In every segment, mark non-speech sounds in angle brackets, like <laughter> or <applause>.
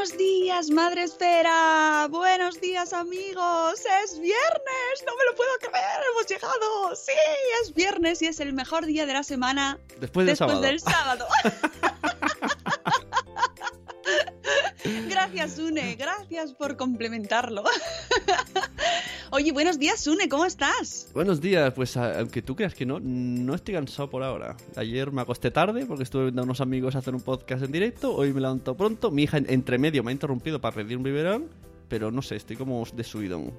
Buenos días, Madre Esfera. Buenos días, amigos. Es viernes. No me lo puedo creer. Hemos llegado. Sí, es viernes y es el mejor día de la semana. Después del sábado. del sábado. <laughs> Gracias, Sune. Gracias por complementarlo. <laughs> Oye, buenos días, Sune. ¿Cómo estás? Buenos días, pues a- aunque tú creas que no, no estoy cansado por ahora. Ayer me acosté tarde porque estuve viendo a unos amigos hacer un podcast en directo. Hoy me levanto pronto. Mi hija en- entre medio me ha interrumpido para pedir un biberón. Pero no sé, estoy como de subidón.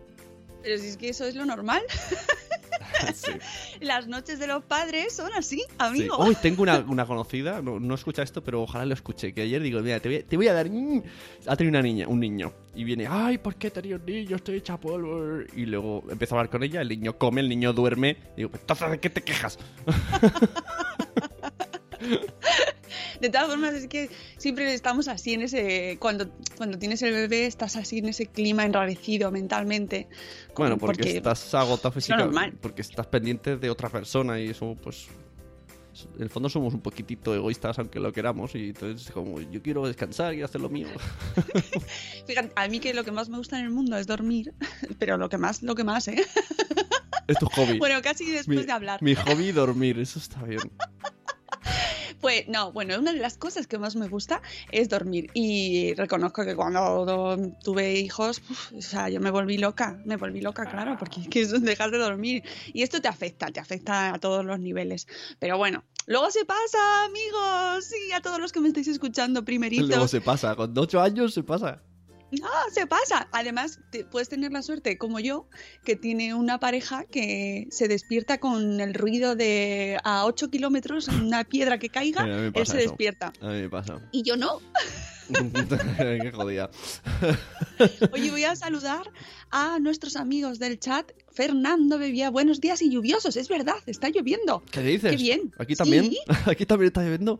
Pero si es que eso es lo normal. <laughs> <laughs> Sí. Las noches de los padres son así, Sí. amigo. Hoy tengo una, <laughs> una conocida, no, no escucha esto, pero ojalá lo escuche. Que ayer digo, mira, te voy, a- te voy a dar. mm". Ha tenido una niña, un niño. Y viene, ay, ¿por qué he tenido un niño? Estoy hecha polvo. Y luego empezó a hablar con ella. El niño come, el niño duerme. Y digo, "Pues, entonces, ¿de qué te quejas? <laughs> De todas formas, es que siempre estamos así en ese. Cuando, cuando tienes el bebé, estás así en ese clima enrarecido mentalmente. Bueno, porque, Porque estás agotado físicamente. Porque estás pendiente de otra persona y eso, pues. En el fondo somos un poquitito egoístas, aunque lo queramos. Y entonces, como yo quiero descansar y hacer lo mío. <laughs> Fíjate, a mí que lo que más me gusta en el mundo es dormir, <laughs> pero lo que más, lo que más, ¿eh? es tu hobby. <laughs> Bueno, casi después mi, de hablar. mi hobby dormir, eso está bien. Pues no, bueno, una de las cosas que más me gusta es dormir. Y reconozco que cuando tuve hijos, o sea, yo me volví loca, me volví loca, claro, porque dejar de dormir. Y esto te afecta, te afecta a todos los niveles. Pero bueno, luego se pasa, amigos, y a todos los que me estáis escuchando primerizos. Luego se pasa, con 8 años se pasa. Ah, se pasa. Además, te- puedes tener la suerte, como yo, que tiene una pareja que se despierta con el ruido de a 8 kilómetros, una piedra que caiga, <laughs> él se eso. despierta. A mí me pasa. Y yo no. <laughs> Qué jodida. <laughs> Oye, voy a saludar a nuestros amigos del chat. Fernando Bebía, buenos días y lluviosos. Es verdad, está lloviendo. ¿Qué dices? Qué bien. Aquí también. Sí. Aquí también está lloviendo.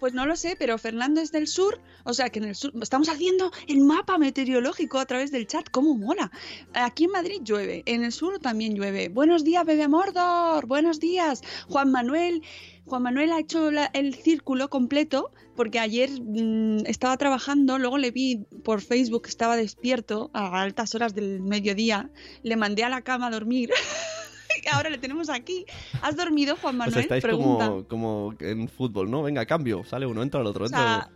Pues no lo sé, pero Fernando es del sur, o sea que en el sur estamos haciendo el mapa meteorológico a través del chat, cómo mola. Aquí en Madrid llueve, en el sur también llueve. Buenos días, bebé Mordor, buenos días. Juan Manuel, Juan Manuel ha hecho el círculo completo porque ayer mm, estaba trabajando, luego le vi por Facebook que estaba despierto a altas horas del mediodía, le mandé a la cama a dormir. <laughs> Ahora le tenemos aquí. ¿Has dormido, Juan O Manuel? sea, estáis Pregunta. como, como en fútbol, ¿no? Venga, cambio. Sale uno, entra el otro. O Entra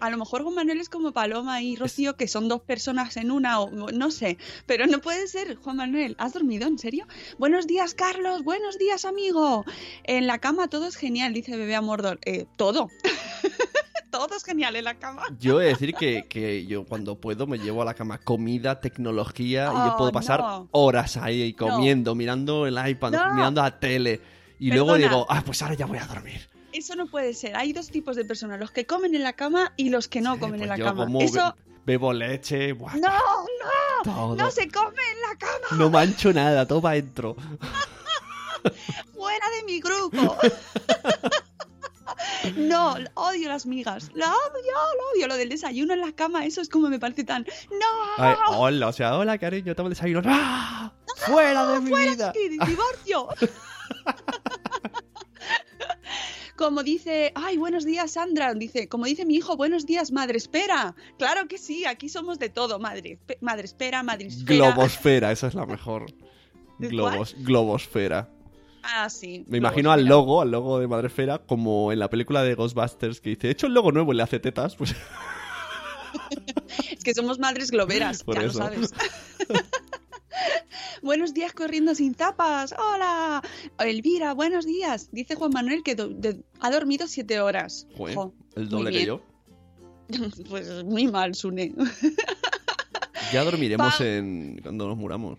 a lo mejor Juan Manuel es como Paloma y Rocío, que son dos personas en una, o no sé, pero no puede ser, Juan Manuel. ¿Has dormido? ¿En serio? Buenos días, Carlos. Buenos días, amigo. En la cama todo es genial, dice Bebé a Mordor. Eh, todo. <laughs> todo es genial en la cama. Yo he de decir que, que yo cuando puedo me llevo a la cama comida, tecnología y yo Oh, puedo pasar no. horas ahí comiendo, mirando el iPad, No. mirando la tele y luego digo, ah, pues ahora ya voy a dormir. Eso no puede ser. Hay dos tipos de personas, los que comen en la cama y los que no Sí, comen pues en la yo cama. como Eso Bebo leche. buah, ¡No, no! todo. ¡No se come en la cama! No mancho nada, todo para adentro. <laughs> ¡Fuera de mi grupo! <laughs> No, odio las migas. Lo odio, lo odio. Lo del desayuno en la cama, eso es como me parece tan. ¡No! Ay, hola, o sea, hola cariño, toma el desayuno. ¡Ah! ¡Fuera de mi ¡Fuera vida! de aquí, divorcio! Como dice, ay, buenos días, Sandra. Dice, como dice mi hijo, buenos días, madre espera. Claro que sí, aquí somos de todo, madre. Madre espera, madre espera. Globosfera, esa es la mejor. ¿De Globos, globosfera. Ah, sí. Me imagino al logo, al logo de Madrefera, como en la película de Ghostbusters, que dice, he hecho el logo nuevo y le hace tetas. Pues Es que somos madres globeras, Por ya eso. lo sabes. <laughs> buenos días corriendo sin zapas. Hola. Elvira, buenos días. Dice Juan Manuel que do- de- ha dormido siete horas. Joder, Jo, el doble que yo. <laughs> Pues muy mal, Sune. Ya dormiremos Pa- en cuando nos muramos.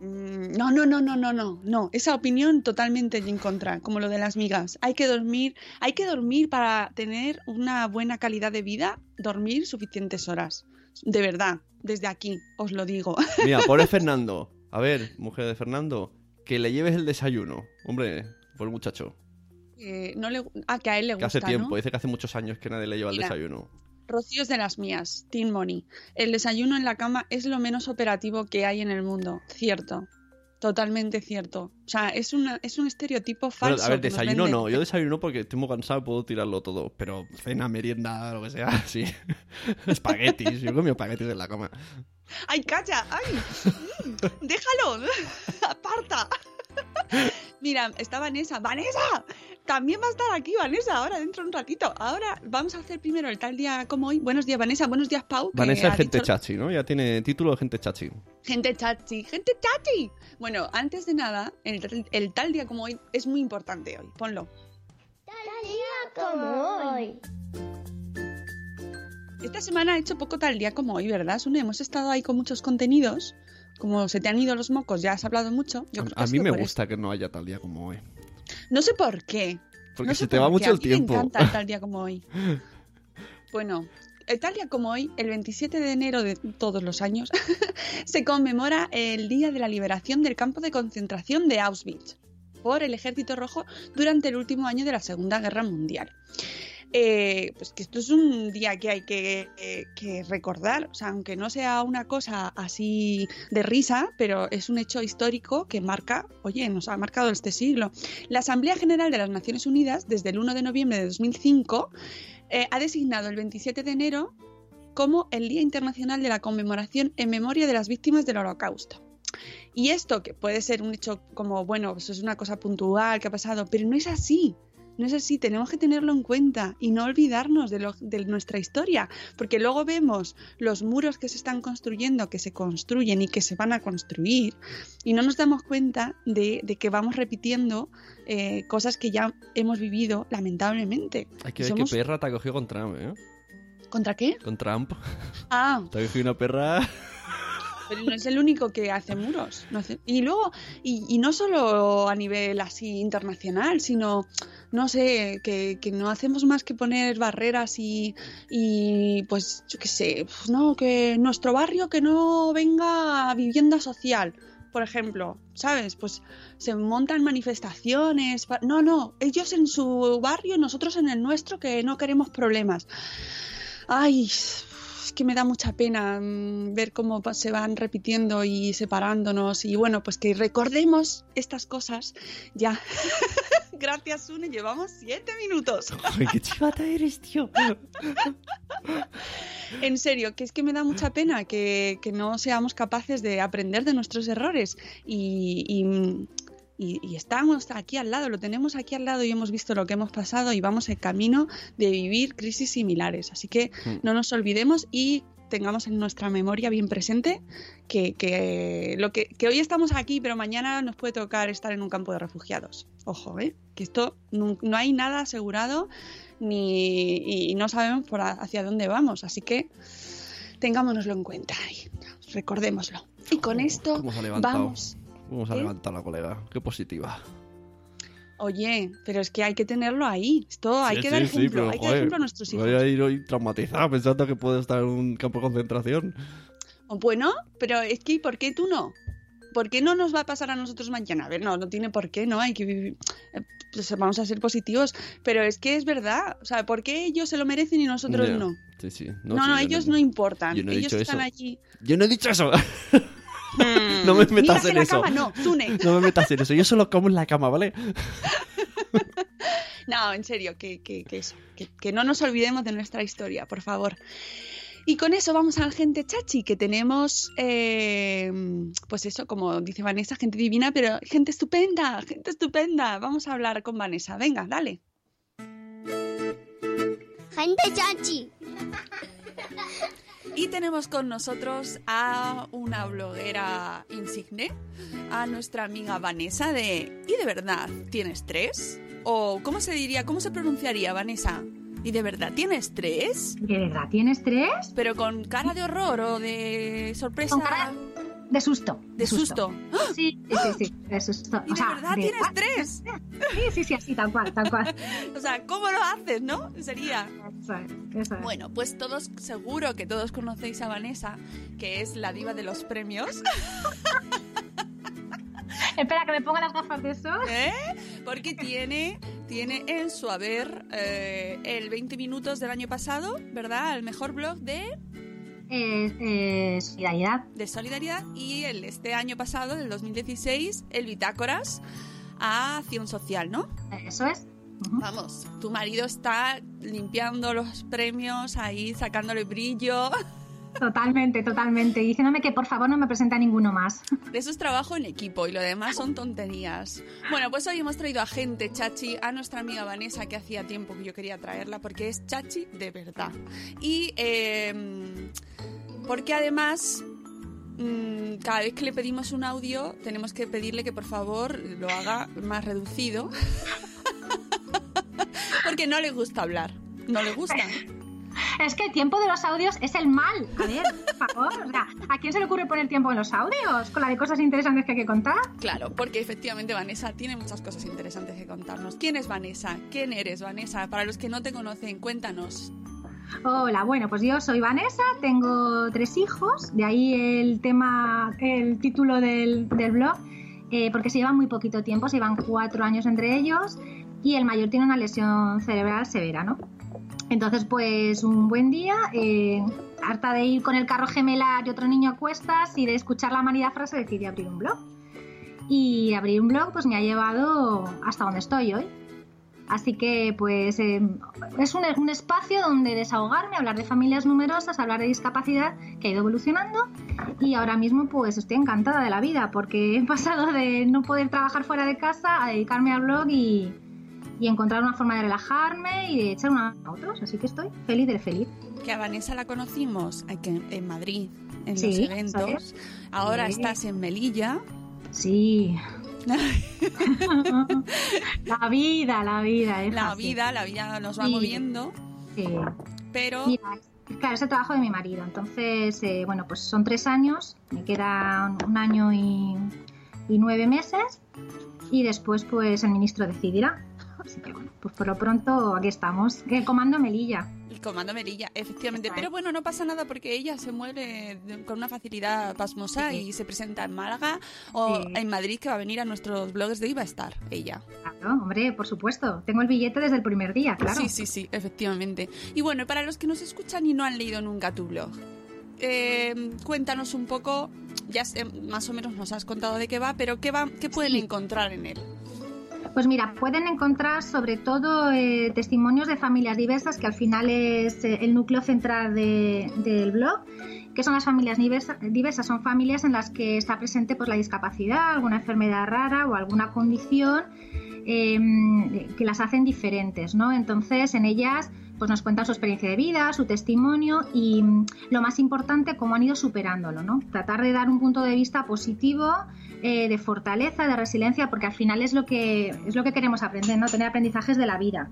Mm, No, no, no, no, no, no, no. Esa opinión totalmente en contra, como lo de las migas. Hay que dormir, hay que dormir para tener una buena calidad de vida, dormir suficientes horas. De verdad, desde aquí os lo digo. <laughs> Mira, pobre Fernando. A ver, mujer de Fernando, que le lleves el desayuno. Hombre, por el muchacho. Eh, no le, ah, que a él le Que gusta, hace tiempo, ¿no? dice que hace muchos años que nadie le lleva Mira. el desayuno. Rocío es de las mías, Team Money. El desayuno en la cama es lo menos operativo que hay en el mundo. Cierto. Totalmente cierto. O sea, es, una, es un estereotipo Bueno, falso. a ver, desayuno no. Yo desayuno porque estoy muy cansado, puedo tirarlo todo. Pero cena, merienda, lo que sea, <laughs> sí. espaguetis. Yo comí espaguetis en la cama. ¡Ay, calla! ¡Ay! Mm, ¡Déjalo! <laughs> ¡Aparta! Mira, está Vanessa. ¡Vanessa! También va a estar aquí, Vanessa, ahora dentro de un ratito. Ahora vamos a hacer primero el tal día como hoy. Buenos días, Vanessa. Buenos días, Pau. Vanessa es gente dicho- chachi, ¿no? Ya tiene título de gente chachi. Gente chachi, gente chachi. Bueno, antes de nada, el, el tal día como hoy es muy importante hoy. Ponlo. Tal día como hoy. Esta semana ha hecho poco tal día como hoy, ¿verdad, Sune? Hemos estado ahí con muchos contenidos. Como se te han ido los mocos, ya has hablado mucho. Yo creo que A, a mí me gusta que no haya tal día como hoy. No sé por qué. Porque No se te por va mucho el mí Me tiempo. encanta el tal día como hoy. <laughs> Bueno, tal día como hoy, el 27 de enero de todos los años, <laughs> se conmemora el Día de la Liberación del campo de concentración de Auschwitz por el Ejército Rojo durante el último año de la Segunda Guerra Mundial. Eh, pues que esto es un día que hay que, eh, que recordar, o sea, aunque no sea una cosa así de risa, pero es un hecho histórico que marca, oye, nos ha marcado este siglo. La Asamblea General de las Naciones Unidas, desde el 1 de noviembre de 2005, eh, ha designado el 27 de enero como el Día Internacional de la Conmemoración en memoria de las víctimas del Holocausto. Y esto, que puede ser un hecho como, bueno, pues es una cosa puntual que ha pasado, pero no es así. No es así, tenemos que tenerlo en cuenta y no olvidarnos de, lo- de nuestra historia, porque luego vemos los muros que se están construyendo, que se construyen y que se van a construir, y no nos damos cuenta de, de que vamos repitiendo eh, cosas que ya hemos vivido, lamentablemente. Hay que ver somos- qué perra te ha cogido con Trump, ¿eh? ¿Contra qué? Con Trump. Ah, <laughs> Te ha cogido una perra. Pero no es el único que hace muros. Y luego, y, no solo a nivel así internacional, sino, no sé, que, no hacemos más que poner barreras y, y pues, yo qué sé, pues, no, que nuestro barrio que no venga vivienda social. Por ejemplo, ¿sabes? Pues se montan manifestaciones. No, no, ellos en su barrio, nosotros en el nuestro, que no queremos problemas. Ay, es que me da mucha pena mm, ver cómo se van repitiendo y separándonos. Y bueno, pues que recordemos estas cosas ya. <laughs> Gracias, Sune, llevamos siete minutos. Ay, qué chivata eres, tío. <laughs> En serio, que es que me da mucha pena que, que no seamos capaces de aprender de nuestros errores. Y, y- y- y estamos aquí al lado, lo tenemos aquí al lado y hemos visto lo que hemos pasado y vamos en camino de vivir crisis similares. Así que Mm. no nos olvidemos y tengamos en nuestra memoria bien presente que, que lo que, que hoy estamos aquí, pero mañana nos puede tocar estar en un campo de refugiados. Ojo, ¿eh? que esto no, no hay nada asegurado ni, y no sabemos por a- hacia dónde vamos. Así que tengámonoslo en cuenta y recordémoslo. Y con esto ¿Cómo se ha levantado? Vamos. ¿Cómo se ha ¿Eh? levantado la colega? Qué positiva. Oye, pero es que hay que tenerlo ahí. Esto hay Sí, que dar sí, sí, ejemplo. pero, hay que dar joder, ejemplo a nuestros hijos. Voy a ir hoy traumatizado pensando que puedo estar en un campo de concentración. Bueno, pero es que ¿por qué tú no? ¿Por qué no nos va a pasar a nosotros mañana? A ver, no, no tiene por qué, ¿no? Hay que vivir. eh, pues vamos a ser positivos. Pero es que es verdad. O sea, ¿por qué ellos se lo merecen y nosotros Ya. no? Sí, sí. No, sí, no, ellos no importan. yo no he ellos dicho están eso. allí. Yo no he dicho eso. <laughs> no me metas en en la eso. cama, <laughs> no, me metas en eso. Yo solo como en la cama, ¿vale? <laughs> No, en serio, que, que, que eso, que, que no nos olvidemos de nuestra historia, por favor. Y con eso vamos al gente chachi, que tenemos, eh, pues eso, como dice Vanessa, gente divina, pero gente estupenda, gente estupenda. Vamos a hablar con Vanessa. Venga, dale. Gente chachi. Y tenemos con nosotros a una bloguera insigne, a nuestra amiga Vanessa de ¿Y de verdad tienes tres? O ¿cómo se diría, cómo se pronunciaría Vanessa? ¿Y de verdad tienes tres? ¿De verdad tienes tres? Pero con cara de horror o de sorpresa. Con cara de susto. De susto. Sí, sí, sí, sí, de susto. ¿Y O de sea, verdad de- tienes tres? Sí, sí, sí, así, tal cual, tal cual. <laughs> O sea, ¿cómo lo haces, no? Sería. Eso es, eso es. Bueno, pues todos, seguro que todos conocéis a Vanessa, que es la diva de los premios. <laughs> Espera, que me ponga las gafas de sol. ¿Eh? Porque tiene, tiene en su haber eh, el 20 minutos del año pasado, ¿verdad? El mejor blog de, Eh, eh, solidaridad. de solidaridad y el este año pasado, del 2016, el Bitácoras a Acción Social, ¿no? Eso es. Vamos, tu marido está limpiando los premios ahí, sacándole brillo. Totalmente, totalmente. Diciéndome que por favor no me presenta ninguno más. Eso es trabajo en equipo y lo demás son tonterías. Bueno, pues hoy hemos traído a gente chachi, a nuestra amiga Vanessa, que hacía tiempo que yo quería traerla, porque es chachi de verdad. Y eh, porque además, mm, cada vez que le pedimos un audio, tenemos que pedirle que por favor lo haga más reducido. <laughs> porque no le gusta hablar. No le gusta. Es que el tiempo de los audios es el mal. A ver, por favor. O sea, ¿a quién se le ocurre poner tiempo en los audios? Con la de cosas interesantes que hay que contar. Claro, porque efectivamente Vanessa tiene muchas cosas interesantes que contarnos. ¿Quién es Vanessa? ¿Quién eres, Vanessa? Para los que no te conocen, cuéntanos. Hola, bueno, pues yo soy Vanessa, tengo tres hijos, de ahí el tema, el título del, del blog, eh, porque se llevan muy poquito tiempo, se llevan cuatro años entre ellos y el mayor tiene una lesión cerebral severa, ¿no? Entonces, pues un buen día, eh, harta de ir con el carro gemelar y otro niño a cuestas y de escuchar la manida frase, decidí abrir un blog. Y abrir un blog pues me ha llevado hasta donde estoy hoy. Así que pues eh, es un, un espacio donde desahogarme, hablar de familias numerosas, hablar de discapacidad que ha ido evolucionando y ahora mismo pues estoy encantada de la vida porque he pasado de no poder trabajar fuera de casa a dedicarme al blog y, y encontrar una forma de relajarme y de echar una a otros. Así que estoy feliz de feliz. Que a Vanessa la conocimos aquí en Madrid, en Sí, los eventos. Ahora Sí. estás en Melilla. Sí. <laughs> la vida, la vida. es La así. vida, la vida nos va Sí. moviendo, Sí. pero Mira, claro, es el trabajo de mi marido. Entonces, eh, bueno, pues son tres años, me quedan un año y, y nueve meses y después pues el ministro decidirá. Así que bueno, pues por lo pronto aquí estamos. El comando Melilla. el comando Melilla, efectivamente. Pero bueno, no pasa nada porque ella se mueve con una facilidad pasmosa Sí. y se presenta en Málaga o Sí. en Madrid, que va a venir a nuestros blogs de Iba a estar ella. Claro, hombre, por supuesto. Tengo el billete desde el primer día, claro. Sí, sí, sí, efectivamente. Y bueno, para los que nos escuchan y no han leído nunca tu blog, eh, cuéntanos un poco, ya sé, más o menos nos has contado de qué va, pero qué, va, qué pueden Sí. encontrar en él. Pues mira, pueden encontrar sobre todo eh, testimonios de familias diversas, que al final es eh, el núcleo central de- del blog. que son las familias diversa- diversas? Son familias en las que está presente pues, la discapacidad, alguna enfermedad rara o alguna condición eh, que las hacen diferentes, ¿no? Entonces, en ellas pues nos cuentan su experiencia de vida, su testimonio y mm, lo más importante, cómo han ido superándolo, ¿no? Tratar de dar un punto de vista positivo, eh, de fortaleza, de resiliencia, porque al final es lo que es lo que queremos aprender, ¿no? Tener aprendizajes de la vida.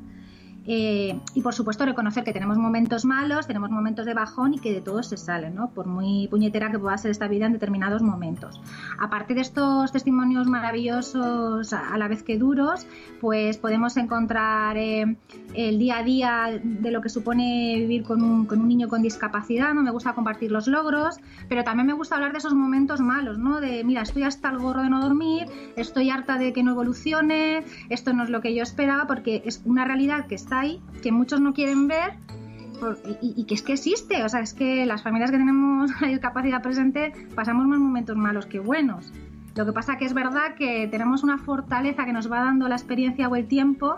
Eh, y por supuesto reconocer que tenemos momentos malos, tenemos momentos de bajón y que de todo se sale, ¿no? Por muy puñetera que pueda ser esta vida en determinados momentos. Aparte de estos testimonios maravillosos a la vez que duros, pues podemos encontrar eh, el día a día de lo que supone vivir con un, con un, niño con discapacidad, ¿no? Me gusta compartir los logros, pero también me gusta hablar de esos momentos malos, ¿no? De, mira, estoy hasta el gorro de no dormir, estoy harta de que no evolucione, esto no es lo que yo esperaba, porque es una realidad que está que muchos no quieren ver y, que es que existe. O sea, es que las familias que tenemos <laughs> la discapacidad presente pasamos más momentos malos que buenos. Lo que pasa que es verdad que tenemos una fortaleza que nos va dando la experiencia o el tiempo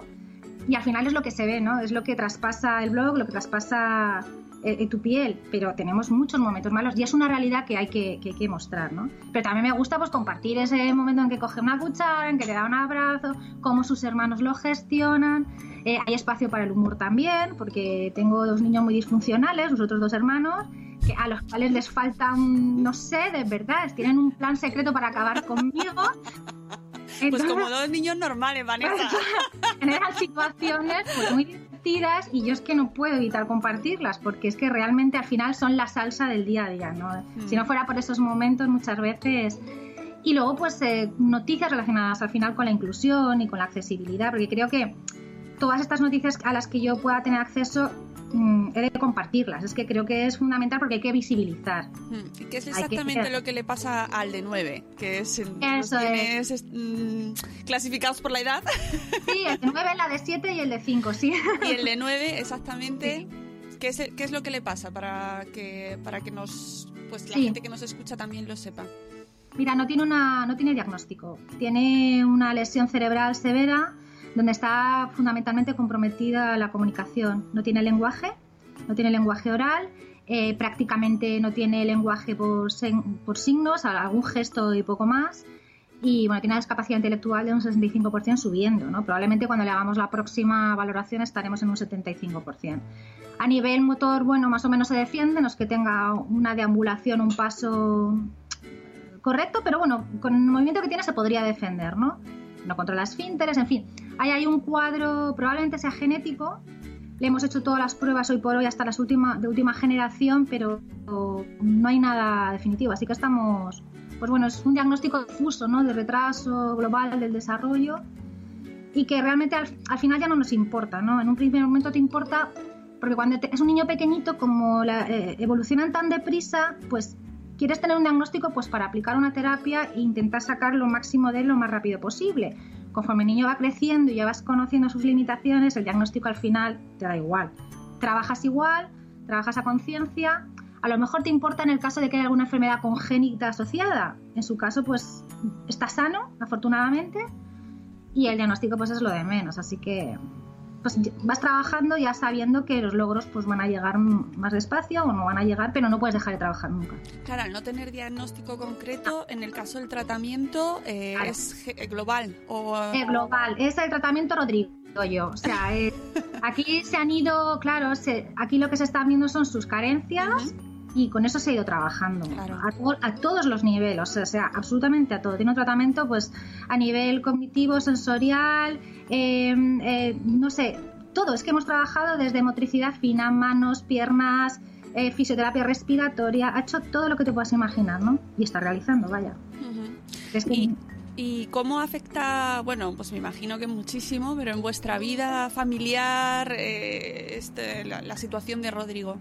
y al final es lo que se ve, ¿no? Es lo que traspasa el blog, lo que traspasa eh, tu piel, pero tenemos muchos momentos malos y es una realidad que hay que, que, mostrar, ¿no? Pero también me gusta pues compartir ese momento en que coge una cuchara, en que le da un abrazo, cómo sus hermanos lo gestionan. Eh, hay espacio para el humor también, porque tengo dos niños muy disfuncionales, los otros dos hermanos, que a los cuales les falta un, no sé, de verdad, tienen un plan secreto para acabar conmigo. pues como dos niños normales, Vanessa. <laughs> Generan situaciones pues, muy divertidas y yo es que no puedo evitar compartirlas porque es que realmente al final son la salsa del día a día, ¿no? Hmm. Si no fuera por esos momentos muchas veces... Y luego pues eh, noticias relacionadas al final con la inclusión y con la accesibilidad, porque creo que todas estas noticias a las que yo pueda tener acceso mm, he de compartirlas. Es que creo que es fundamental porque hay que visibilizar. ¿Y qué es exactamente lo que le pasa al de 9? Que es el, Eso es. Mm, clasificados por la edad. <laughs> Sí, el de 9, la de 7 y el de 5, sí. Y el de 9, exactamente. ¿Qué, es, ¿Qué es lo que le pasa para que, para que nos, pues la gente que nos escucha también lo sepa? Mira, no tiene, una, no tiene diagnóstico. Tiene una lesión cerebral severa donde está fundamentalmente comprometida la comunicación. No tiene lenguaje, no tiene lenguaje oral, eh, prácticamente no tiene lenguaje por, por signos, algún gesto y poco más. Y bueno, tiene una discapacidad intelectual de un 65% subiendo, ¿no? Probablemente cuando le hagamos la próxima valoración estaremos en un 75%. A nivel motor, bueno, más o menos se defiende, no es que tenga una deambulación, un paso correcto, pero bueno, con el movimiento que tiene se podría defender, ¿no? No controla esfínteres, en fin. Ahí hay un cuadro, probablemente sea genético. Le hemos hecho todas las pruebas hoy por hoy hasta las últimas de última generación, pero no hay nada definitivo. Así que estamos, pues bueno, es un diagnóstico difuso, ¿no? De retraso global del desarrollo y que realmente al, final ya no nos importa, ¿no? En un primer momento te importa porque cuando es un niño pequeñito, como la, eh, evolucionan tan deprisa, pues quieres tener un diagnóstico pues para aplicar una terapia e intentar sacar lo máximo de él lo más rápido posible conforme el niño va creciendo y ya vas conociendo sus limitaciones, el diagnóstico al final te da igual. Trabajas igual, trabajas a conciencia. A lo mejor te importa en el caso de que haya alguna enfermedad congénita asociada. En su caso, pues está sano, afortunadamente, y el diagnóstico pues es lo de menos. Así que pues vas trabajando ya sabiendo que los logros pues van a llegar más despacio o no van a llegar, pero no puedes dejar de trabajar nunca. Claro, al no tener diagnóstico concreto, en el caso del tratamiento eh, es global o es global, es el tratamiento Rodrigo yo, o sea, <laughs> aquí se han ido, claro, aquí lo que se está viendo son sus carencias. Y con eso se ha ido trabajando a, todos los niveles, o sea, absolutamente a todo. Tiene un tratamiento pues a nivel cognitivo, sensorial, eh, eh, no sé, todo. Es que hemos trabajado desde motricidad fina, manos, piernas, eh, fisioterapia respiratoria, ha hecho todo lo que te puedas imaginar, ¿no? Y está realizando, vaya. ¿Y, cómo afecta, bueno, pues me imagino que muchísimo, pero en vuestra vida familiar, este, la, situación de Rodrigo?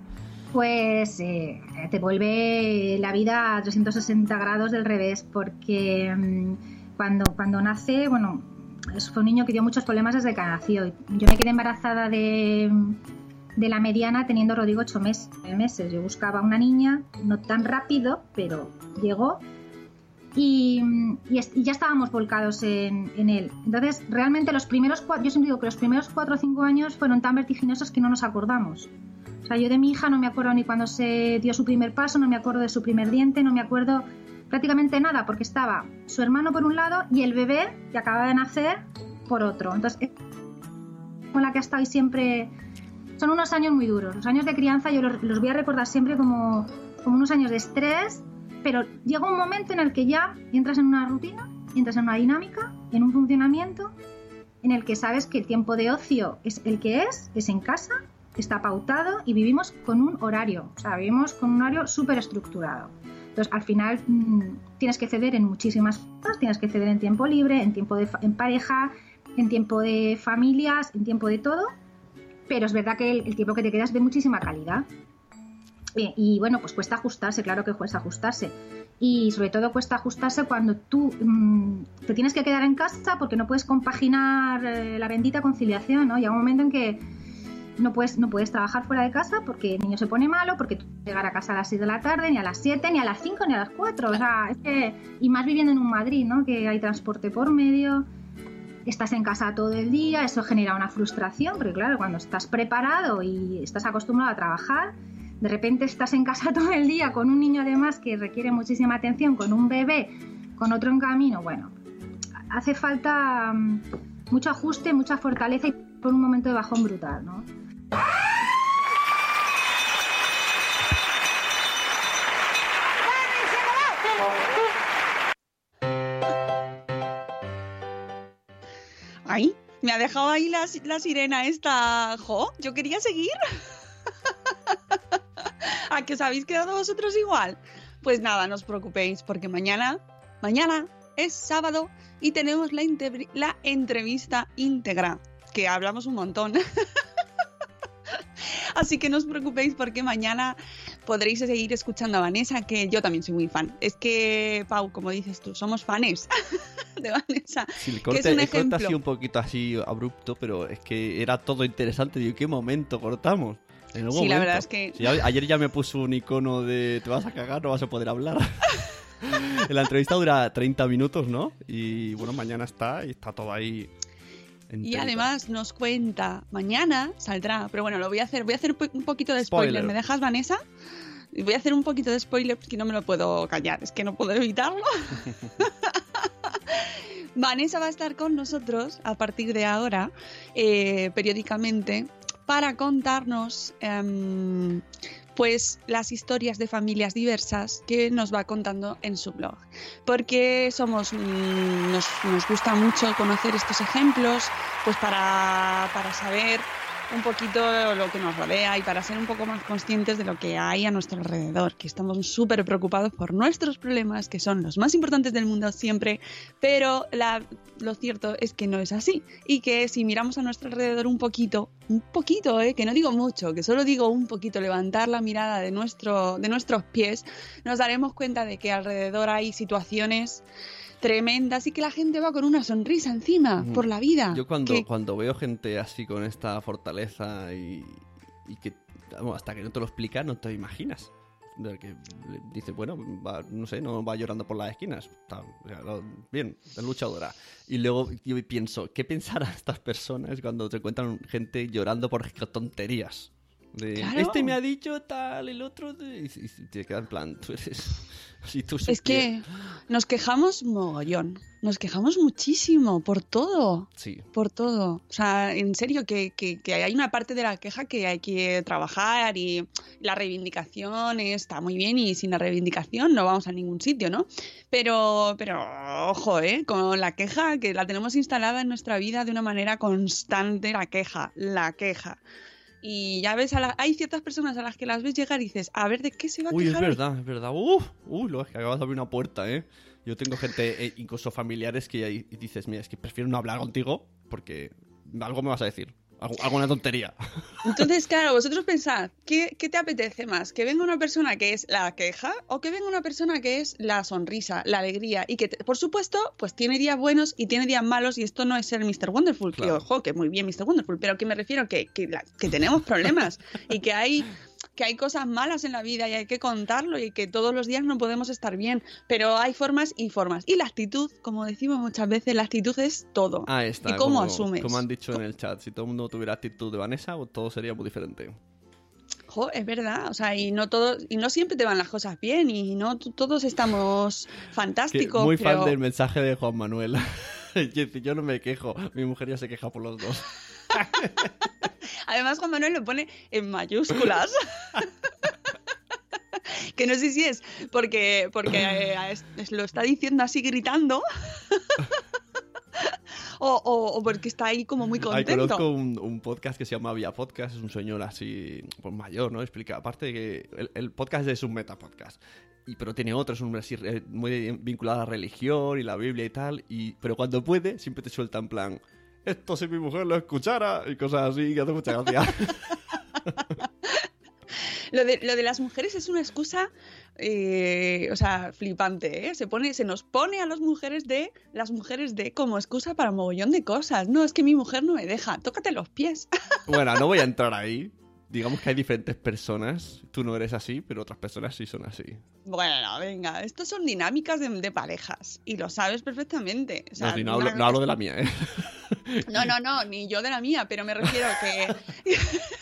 Pues te vuelve la vida a 360 grados del revés, porque mm, cuando, cuando nace, bueno, fue un niño que dio muchos problemas desde que nació. Yo me quedé embarazada de, de la mediana teniendo Rodrigo ocho meses. Yo buscaba una niña, no tan rápido, pero llegó. Y, y, ya estábamos volcados en, en, él. Entonces, realmente los primeros cuatro, yo siempre digo que los primeros cuatro o cinco años fueron tan vertiginosos que no nos acordamos. Sea, yo de mi hija no me acuerdo ni cuando se dio su primer paso, no me acuerdo de su primer diente, no me acuerdo prácticamente nada, porque estaba su hermano por un lado y el bebé que acaba de nacer por otro. Entonces, con la que ha estado y siempre... Son unos años muy duros. Los años de crianza yo los, voy a recordar siempre como, como unos años de estrés, pero llega un momento en el que ya entras en una rutina, entras en una dinámica, en un funcionamiento, en el que sabes que el tiempo de ocio es el que es, es en casa, está pautado y vivimos con un horario, o sea, vivimos con un horario súper estructurado. Entonces, al final mm, tienes que ceder en muchísimas cosas, tienes que ceder en tiempo libre, en tiempo de en pareja, en tiempo de familias, en tiempo de todo, pero es verdad que el, tiempo que te queda es de muchísima calidad. Eh, y bueno, pues cuesta ajustarse, claro que cuesta ajustarse. Y sobre todo cuesta ajustarse cuando tú mm, te tienes que quedar en casa porque no puedes compaginar eh, la bendita conciliación, ¿no? Llega un momento en que no puedes, no puedes trabajar fuera de casa porque el niño se pone malo, porque tú llegar a casa a las 6 de la tarde, ni a las 7, ni a las 5, ni a las 4. O sea, y más viviendo en un Madrid, ¿no? Que hay transporte por medio, estás en casa todo el día, eso genera una frustración, porque claro, cuando estás preparado y estás acostumbrado a trabajar, de repente estás en casa <laughs> todo el día con un niño además que requiere muchísima atención, con un bebé, con otro en camino, bueno, hace falta mm, mucho ajuste, mucha fortaleza y por un momento de bajón brutal, ¿no? Ay, me ha dejado ahí la, sirena esta. Jo, yo quería seguir. <laughs> ¿A que os habéis quedado vosotros igual? Pues nada, no os preocupéis, porque mañana, mañana es sábado y tenemos la, la entrevista íntegra, que hablamos un montón. <laughs> Así que no os preocupéis porque mañana podréis seguir escuchando a Vanessa, que yo también soy muy fan. Es que, Pau, como dices tú, somos fanes <laughs> de Vanessa. Sí, el que corte, es un el corte ejemplo. ha sido un poquito así abrupto, pero es que era todo interesante. Digo, ¿qué momento cortamos? Sí, la verdad es que- Sí, ayer ya me puso un icono de te vas a cagar, no vas a poder hablar. <laughs> <laughs> la entrevista dura 30 minutos, ¿no? Y bueno, mañana está y está todo ahí. Y además nos cuenta, mañana saldrá, pero bueno, lo voy a hacer, voy a hacer un po- un poquito de spoiler. Spoiler. ¿Me dejas, Vanessa? Voy a hacer un poquito de spoiler porque no me lo puedo callar, es que no puedo evitarlo. <laughs> Vanessa va a estar con nosotros a partir de ahora, eh, periódicamente, para contarnos em, pues las historias de familias diversas que nos va contando en su blog. Porque somos mm, nos, nos gusta mucho conocer estos ejemplos, pues para, para saber un poquito lo que nos rodea y para ser un poco más conscientes de lo que hay a nuestro alrededor, que estamos súper preocupados por nuestros problemas, que son los más importantes del mundo siempre, pero la- lo cierto es que no es así y que si miramos a nuestro alrededor un poquito, un poquito, ¿eh? que no digo mucho, que solo digo un poquito, levantar la mirada de, nuestro, de nuestros pies, nos daremos cuenta de que alrededor hay situaciones tremendas y que la gente va con una sonrisa encima por la vida. Yo cuando, que- cuando veo gente así con esta fortaleza y, y que hasta que no te lo explican no te imaginas. De que dices, bueno, va- no sé, no va llorando por las esquinas. Está, bien, es luchadora. Y luego yo pienso, ¿qué pensarán <laughs> estas personas cuando se encuentran gente llorando por tonterías? De, Claro. Este me ha dicho tal, el otro... de-", Y, y te queda en plan, tú eres... <laughs> Si tú Es que nos quejamos mogollón, nos quejamos muchísimo por todo, Sí. por todo. O sea, en serio, que, que- que hay una parte de la queja que hay que trabajar y la reivindicación está muy bien y sin la reivindicación no vamos a ningún sitio, ¿no? Pero, pero, ojo, ¿eh? Con la queja, que la tenemos instalada en nuestra vida de una manera constante, la queja, la queja. Y ya ves, a la- hay ciertas personas a las que las ves llegar y dices, a ver, ¿de qué se va a Uy, es quejar hoy? verdad, es verdad. Uf, uy, lo es que acabas de abrir una puerta, ¿eh? Yo tengo gente, eh, incluso familiares, que dices, mira, es que prefiero no hablar contigo porque algo me vas a decir. Alguna tontería. Entonces, claro, vosotros pensad, ¿qué, qué te apetece más? ¿Que venga una persona que es la queja o que venga una persona que es la sonrisa, la alegría? Y que, te- por supuesto, pues tiene días buenos y tiene días malos y esto no es ser Mr. Wonderful, que ojo, que muy bien Mr. Wonderful, pero que me refiero que, que, la- que tenemos problemas y que hay que hay cosas malas en la vida y hay que contarlo y que todos los días no podemos estar bien, pero hay formas y formas. Y la actitud, como decimos muchas veces, la actitud es todo. Ah, está. ¿Y cómo como, asumes? Como han dicho en el chat, si todo el mundo tuviera actitud de Vanessa, pues todo sería muy diferente. Jo, es verdad, o sea, y no todo, y no siempre te van las cosas bien, y no todos estamos Que fantásticos. muy pero- fan del mensaje de Juan Manuel. <laughs> Yo no me quejo, mi mujer ya se queja por los dos. Además, Juan Manuel lo pone en mayúsculas. <laughs> que no sé si es porque, porque eh, es- lo está diciendo así gritando. <laughs> o, o- o porque está ahí como muy Ay, contento. conozco un, un podcast que se llama Vía Podcast, es un señor así, pues mayor, ¿no? Explica, aparte de que el, el podcast es un metapodcast, y, pero tiene otro, es un así muy vinculado a la religión y la Biblia y tal, y, pero cuando puede siempre te suelta en plan, esto si mi mujer lo escuchara, y cosas así, que hace mucha gracia. <laughs> Lo de, lo de las mujeres es una excusa, eh, o sea, flipante, ¿eh? Se, pone, se nos pone a las mujeres de, las mujeres de, como excusa para mogollón de cosas. No, es que mi mujer no me deja, tócate los pies. bueno, no voy a entrar ahí. Digamos que hay diferentes personas, tú no eres así, pero otras personas sí son así. Bueno, venga, esto son dinámicas de, de parejas y lo sabes perfectamente. O sea, no, hablo, una- no hablo de la mía, ¿eh? <laughs> No, no, no, ni yo de la mía, pero me refiero que <laughs>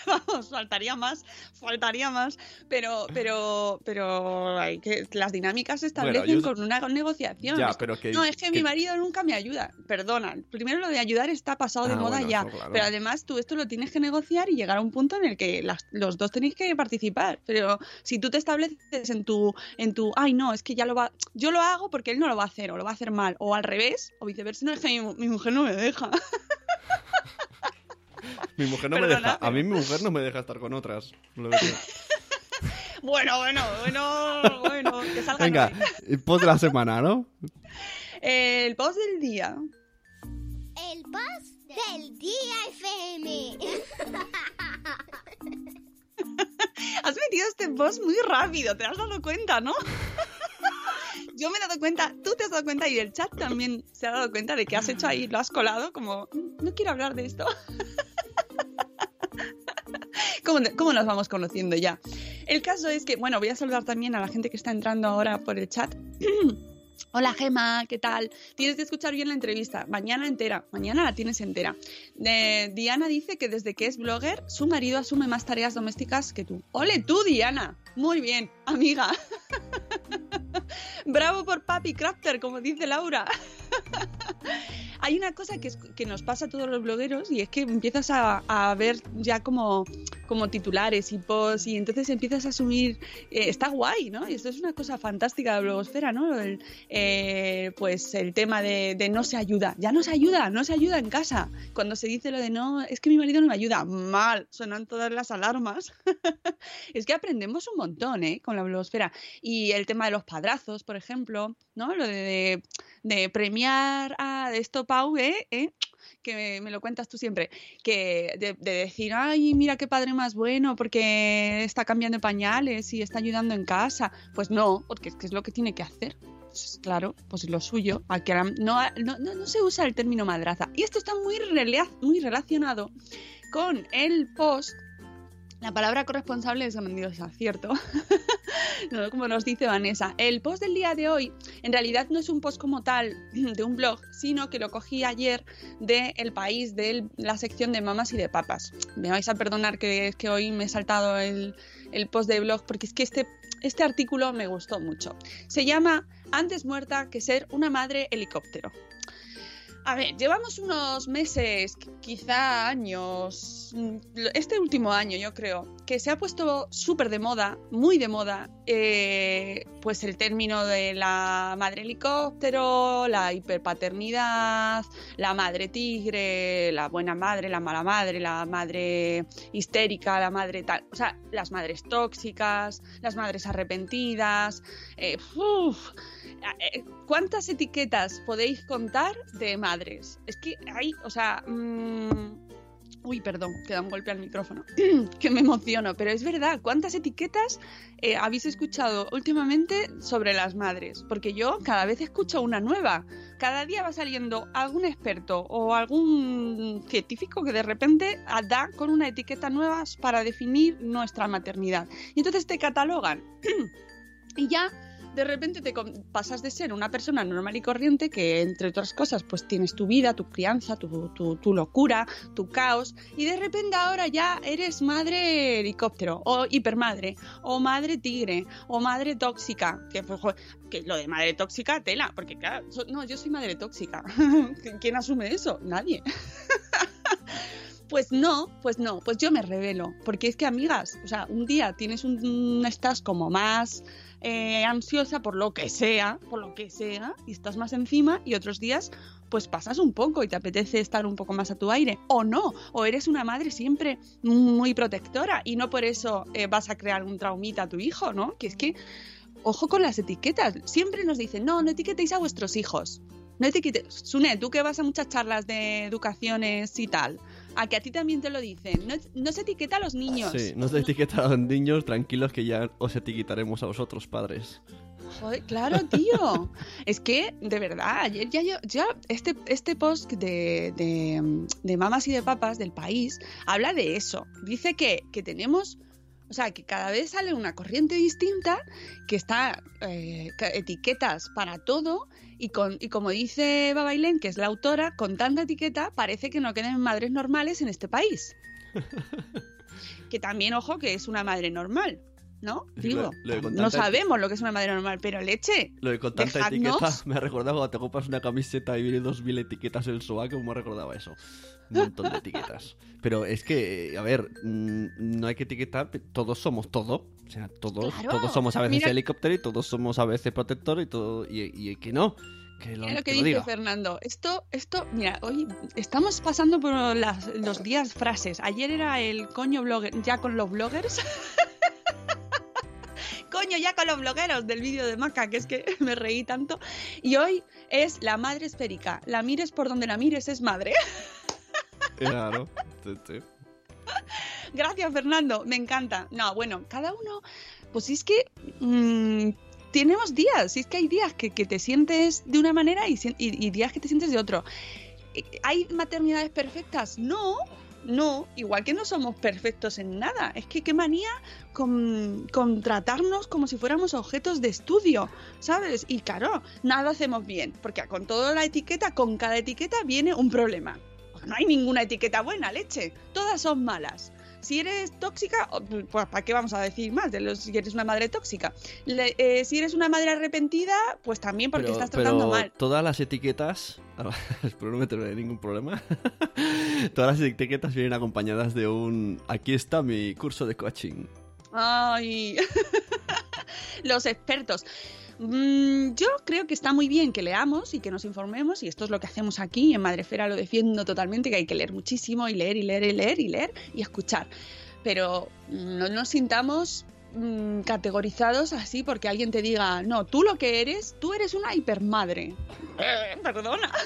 vamos, faltaría más, faltaría más, pero pero pero hay que las dinámicas se Bueno, establecen yo- con una negociación. Ya, Es- pero que- no, es que, que- mi marido nunca me ayuda. Perdona, primero lo de ayudar está pasado de Ah, moda bueno, ya, claro. pero además tú esto lo tienes que negociar y llegar a un punto en el que las- los dos tenéis que participar. Pero si tú te estableces en tu en tu, ay no, es que ya lo va, yo lo hago porque él no lo va a hacer o lo va a hacer mal o al revés o viceversa, no es que mi, mi mujer no me deja. <laughs> Mi mujer no me deja, a mí mi mujer no me deja estar con otras. Lo <laughs> Bueno, bueno, bueno, bueno, que salga Venga, Noé. post de la semana, ¿no? El post del día. El post del día FM. <laughs> Has metido este post muy rápido, te has dado cuenta, ¿no? <laughs> Yo me he dado cuenta, tú te has dado cuenta y el chat también se ha dado cuenta de que has hecho ahí, lo has colado, como, "Mm, no quiero hablar de esto. <laughs> ¿Cómo, cómo nos vamos conociendo ya? El caso es que, bueno, voy a saludar también a la gente que está entrando ahora por el chat. <clears throat> Hola Gema, ¿qué tal? Tienes que escuchar bien la entrevista, mañana entera, mañana la tienes entera. Diana dice que desde que es blogger, su marido asume más tareas domésticas que tú. ¡Ole tú, Diana! Muy bien, amiga. <laughs> Bravo por Papi Crafter, como dice Laura. <laughs> Hay una cosa que, es- que nos pasa a todos los blogueros y es que empiezas a, ver ya como, como titulares y posts y entonces empiezas a asumir, eh, está guay, ¿no? Y esto es una cosa fantástica de la blogosfera, ¿no? Eh, pues el tema de, no se ayuda, ya no se ayuda, no se ayuda en casa. Cuando se dice lo de no, es que mi marido no me ayuda, mal, sonan todas las alarmas. <laughs> es que aprendemos un montón, ¿eh? Con la blogosfera. Y el tema de los padrazos, por ejemplo, ¿no? Lo de, de, premiar a esto, Pau, ¿eh? ¿eh? que me, lo cuentas tú siempre, que de, de decir, ay, mira qué padre más bueno, porque está cambiando pañales y está ayudando en casa. Pues no, porque es que es lo que tiene que hacer. Pues claro, pues lo suyo. a que ahora no, no, no- no se usa el término madraza. Y esto está muy, muy relacionado con el post. La palabra corresponsable es grandiosa, ¿cierto? <laughs> No, como nos dice Vanessa. El post del día de hoy en realidad no es un post como tal de un blog, sino que lo cogí ayer de El País, de la sección de mamas y de papas. Me vais a perdonar que es que hoy me he saltado el, el post de blog porque es que este, este artículo me gustó mucho. Se llama Antes muerta que ser una madre helicóptero. A ver, llevamos unos meses, qu- quizá años, mm, este último año yo creo, que se ha puesto súper de moda, muy de moda, eh, pues el término de la madre helicóptero, la hiperpaternidad, la madre tigre, la buena madre, la mala madre, la madre histérica, la madre tal, o sea, las madres tóxicas, las madres arrepentidas, eh, ¿Cuántas etiquetas podéis contar de madres? Es que hay, o sea... mm, Uy, perdón, que da un golpe al micrófono, <clears throat> que me emociono, pero es verdad, ¿cuántas etiquetas eh, habéis escuchado últimamente sobre las madres? Porque yo cada vez escucho una nueva, cada día va saliendo algún experto o algún científico que de repente ah, da con una etiqueta nueva para definir nuestra maternidad. Y entonces te catalogan <clears throat> y ya de repente te pasas de ser una persona normal y corriente que, entre otras cosas, pues tienes tu vida, tu crianza, tu, tu- tu locura, tu caos, y de repente ahora ya eres madre helicóptero, o hipermadre, o madre tigre, o madre tóxica, que, pues, que lo de madre tóxica, tela, porque claro, so- no, yo soy madre tóxica. <laughs> ¿Quién asume eso? Nadie. <laughs> <laughs> Pues no, pues no, pues yo me revelo. Porque es que, amigas, o sea, un día tienes un. estás como más eh, ansiosa por lo que sea, por lo que sea, y estás más encima, y otros días, pues pasas un poco y te apetece estar un poco más a tu aire. O no, o eres una madre siempre muy protectora y no por eso eh, vas a crear un traumita a tu hijo, ¿no? Que es que. Ojo con las etiquetas. Siempre nos dicen, no, no etiquetéis a vuestros hijos. No etiquetes. Sune, tú que vas a muchas charlas de educaciones y tal, a que a ti también te lo dicen. No, no se etiqueta a los niños. Sí, no se etiqueta a los niños, tranquilos que ya os etiquetaremos a vosotros, padres. Joder, claro, tío. <laughs> es que, de verdad, ayer ya, yo- ya este, este post de, de, de mamás y de papas del país habla de eso. Dice que, que tenemos, o sea, que cada vez sale una corriente distinta, que está eh, etiquetas para todo. Y, con, y como dice Babailén, que es la autora, con tanta etiqueta parece que no queden madres normales en este país. <laughs> que también, ojo, que es una madre normal, ¿no? Lo- Digo, lo con no sabemos lo que es una madre normal, pero leche. Lo de con tanta Dejadnos. etiqueta <laughs> me ha recordado cuando te compras una camiseta y viene dos mil etiquetas en el sobaco, me recordaba eso. Un montón de etiquetas. <laughs> Pero es que, eh, a ver, mm, no hay que etiquetar, todos somos todo. O sea, todos, Claro. todos somos a veces Mira- helicóptero y todos somos a veces protector y todo. Y, y que no. Que lo, Mira lo que que lo dice diga. Fernando. Esto, esto, mira, hoy estamos pasando por las- los días frases. Ayer era el coño blogger, ya con los bloggers. <laughs> coño, ya con los blogueros del vídeo de Maca, que es que <laughs> me reí tanto. Y hoy es la madre esférica. La mires por donde la mires es madre. <laughs> Claro. sí, sí. Gracias, Fernando. Me encanta. No, bueno, cada uno, pues es que mm, tenemos días. Si es que hay días que, que te sientes de una manera y, y- y días que te sientes de otro. Eh, ¿Hay maternidades perfectas? No. No, igual que no somos perfectos en nada. Es que qué manía con, tratarnos como si fuéramos objetos de estudio, ¿sabes? Y claro, nada hacemos bien, porque con toda la etiqueta, con cada etiqueta viene un problema. No hay ninguna etiqueta buena, leche. Todas son malas. Si eres tóxica, pues ¿para qué vamos a decir más de los, si eres una madre tóxica? Le- eh, si eres una madre arrepentida, pues también porque Pero, estás tratando pero mal. todas las etiquetas, <laughs> espero no meterme ningún problema, <laughs> todas las etiquetas vienen acompañadas de un, aquí está mi curso de coaching. Ay, <laughs> los expertos. Mm, yo creo que está muy bien que leamos y que nos informemos, y esto es lo que hacemos aquí en Madrefera, lo defiendo totalmente, que hay que leer muchísimo y leer y leer y leer y leer y escuchar. Pero mm, no nos sintamos mm, categorizados así porque alguien te diga, no, tú lo que eres, tú eres una hipermadre. Eh, <laughs> perdona. <laughs>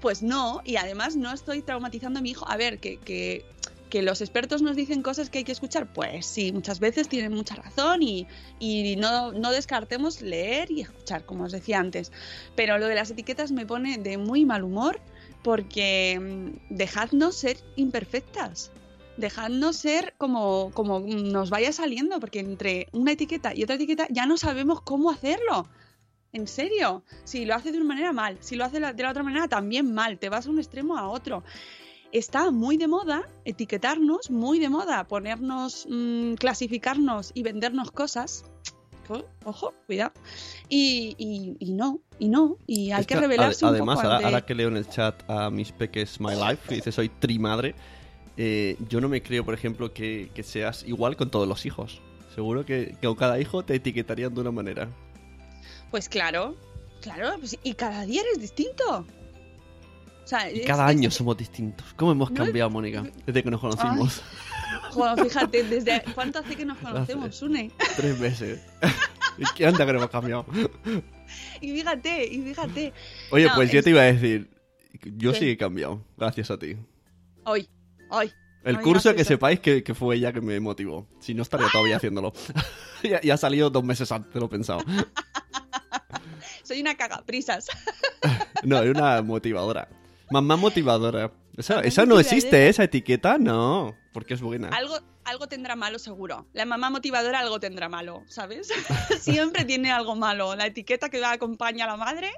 Pues no, y además no estoy traumatizando a mi hijo. A ver, que, que, que los expertos nos dicen cosas que hay que escuchar, pues sí, muchas veces tienen mucha razón y, y no, no descartemos leer y escuchar, como os decía antes. Pero lo de las etiquetas me pone de muy mal humor porque mm, dejadnos ser imperfectas. Dejadnos ser como, como nos vaya saliendo, porque entre una etiqueta y otra etiqueta ya no sabemos cómo hacerlo. En serio, si lo hace de una manera mal, si lo hace de la otra manera también mal, te vas de un extremo a otro. Está muy de moda etiquetarnos, muy de moda ponernos, mm, clasificarnos y vendernos cosas. Co- Ojo, cuidado. Y, y- y no, y no, y hay Es que revelarse un Además, poco ahora, ante- ahora que leo en el chat a mis peques My Life, que dice soy trimadre, eh, yo no me creo, por ejemplo, que, que seas igual con todos los hijos. Seguro que, que con cada hijo te etiquetarían de una manera. Pues claro, claro, pues, y cada día eres distinto. O sea, Y es- cada es- año somos distintos. ¿Cómo hemos No, cambiado, Mónica? Desde que nos conocimos. Joder, fíjate, desde cuánto hace que nos conocemos, Sune. Tres meses. <laughs> ¿Y qué anda que no hemos cambiado? Y fíjate, y fíjate. Oye, No, pues yo te iba a decir, yo ¿Qué? sí he cambiado, gracias a ti. Hoy, hoy. El no curso que sepáis que, que fue ella que me motivó. Si no, estaría todavía haciéndolo. <laughs> ya, ya ha salido dos meses antes de lo pensado. <laughs> Soy una cagaprisas. No, es una motivadora. Mamá motivadora. Esa, esa no existe, esa etiqueta, no. Porque es buena. Algo, algo tendrá malo seguro. La mamá motivadora algo tendrá malo, ¿sabes? <laughs> siempre tiene algo malo. La etiqueta que acompaña a la madre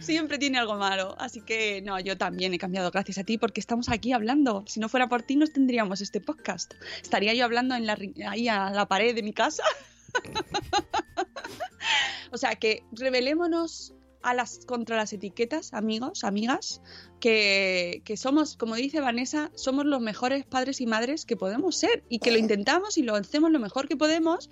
siempre tiene algo malo. Así que no, yo también he cambiado gracias a ti porque estamos aquí hablando. Si no fuera por ti no tendríamos este podcast. Estaría yo hablando en la, ahí a la pared de mi casa. <laughs> o sea que revelémonos a las, contra las etiquetas, amigos, amigas, que, que somos, como dice Vanessa, somos los mejores padres y madres que podemos ser y que lo intentamos y lo hacemos lo mejor que podemos.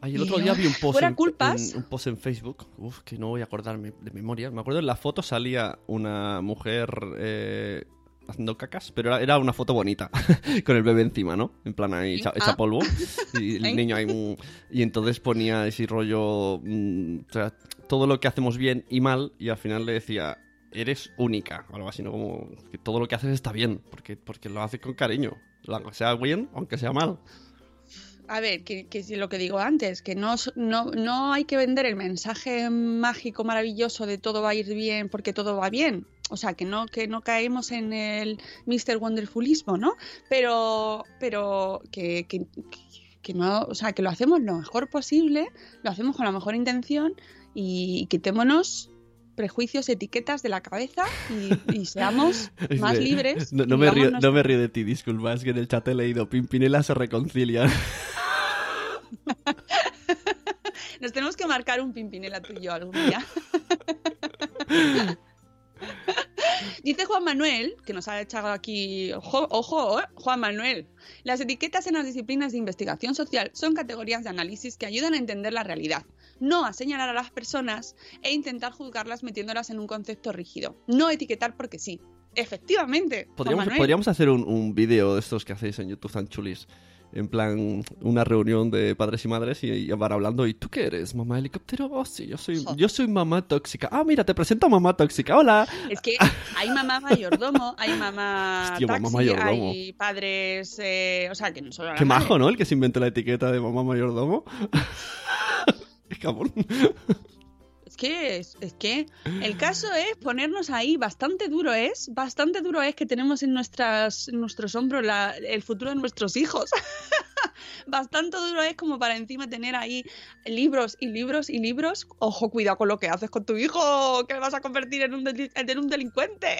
Ay, el otro día vi un post, fuera en, culpas. en- un post en Facebook, uf, que no voy a acordarme de memoria. Me acuerdo en la foto salía una mujer eh, haciendo cacas, pero era, era una foto bonita, <laughs> con el bebé encima, ¿no? En plan ahí hecha, Ah. polvo. Y <laughs> el niño ahí... mm, y entonces ponía ese rollo... mm, o sea, todo lo que hacemos bien y mal, y al final le decía... Eres única, o algo así, ¿no? Como que todo lo que haces está bien, porque, porque lo haces con cariño. Aunque sea bien, aunque sea mal. A ver, que, que es lo que digo antes, que no, s- no, no hay que vender el mensaje mágico, maravilloso de todo va a ir bien porque todo va bien. O sea, que no, que no caemos en el Mr. Wonderfulismo, ¿no? Pero, pero que, que, que no, o sea, que lo hacemos lo mejor posible, lo hacemos con la mejor intención y quitémonos prejuicios, etiquetas de la cabeza y, y seamos <laughs> más libres. No, me río, no me río de ti, disculpa, es que en el chat he leído Pimpinela se reconcilia. <laughs> Nos tenemos que marcar un pimpinela tú y yo algún día. <laughs> Dice Juan Manuel, que nos ha echado aquí, ojo, ojo, eh, Juan Manuel, las etiquetas en las disciplinas de investigación social son categorías de análisis que ayudan a entender la realidad, no a señalar a las personas e intentar juzgarlas metiéndolas en un concepto rígido, no etiquetar porque sí. Efectivamente, Juan Podríamos, Manuel. podríamos hacer un, un vídeo de estos que hacéis en YouTube tan chulis. En plan, una reunión de padres y madres y, y van hablando. ¿Y tú qué eres, mamá helicóptero? Oh, sí, yo soy, yo soy mamá tóxica. Ah, mira, te presento a mamá tóxica. Hola. Es que <laughs> hay mamá mayordomo, hay mamá Hostia, mamá mayordomo. hay padres, eh, o sea, que no solo Qué majo, ¿no? El que se inventó la etiqueta de mamá mayordomo. <laughs> Cabrón. Que, es, es que <gasps> el caso es ponernos ahí, bastante duro es, bastante duro es que tenemos en, nuestras, en nuestros hombros la- el futuro de nuestros hijos. <laughs> bastante duro es como para encima tener ahí libros y libros y libros. Ojo, cuidado con lo que haces con tu hijo, que le vas a convertir en un, deli- en un delincuente.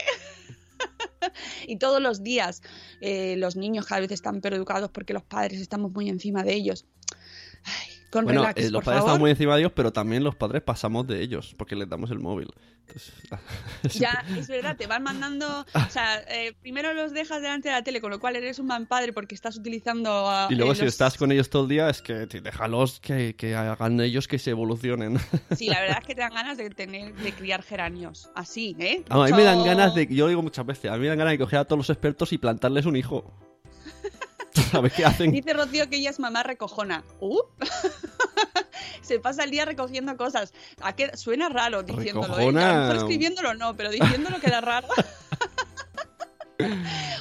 <laughs> y todos los días eh, los niños cada vez están peor educados porque los padres estamos muy encima de ellos. Ay, con bueno, relax, eh, los por padres favor. están muy encima de ellos, pero también los padres pasamos de ellos porque les damos el móvil. Entonces, <laughs> Ya, es verdad, te van mandando. O sea, eh, primero los dejas delante de la tele, con lo cual eres un mal padre porque estás utilizando. a- Y luego eh, si los- estás con ellos todo el día, es que te- déjalos que, que hagan ellos que se evolucionen. <laughs> Sí, la verdad es que te dan ganas de tener, de criar geranios. Así, ¿eh? Ah, a mí me dan Mucho- ganas de, yo lo digo muchas veces, a mí me dan ganas de coger a todos los expertos y plantarles un hijo. <laughs> ¿Sabes qué hacen? Dice Rocío que ella es mamá recojona. Uh. <laughs> Se pasa el día recogiendo cosas. ¿A qué? Suena raro diciéndolo. ¿eh? Recojona. A lo mejor escribiéndolo no, pero diciéndolo queda raro. <laughs>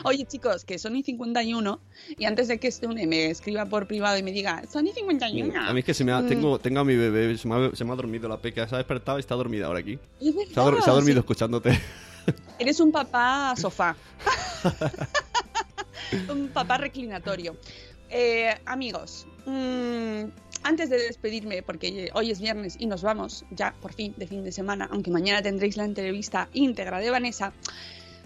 Oye, chicos, que Sony 51, y antes de que Stone me escriba por privado y me diga, Sony 51. A mí es que se me ha- Mm. tengo, tengo a mi bebé, se me, ha, se me ha dormido la peca, se ha despertado y está dormida ahora aquí. Es Se ha, se ha dormido sí. escuchándote. Eres un papá sofá. Un papá reclinatorio. Eh, amigos, mm, antes de despedirme, porque hoy es viernes y nos vamos ya por fin de fin de semana, aunque mañana tendréis la entrevista íntegra de Vanessa.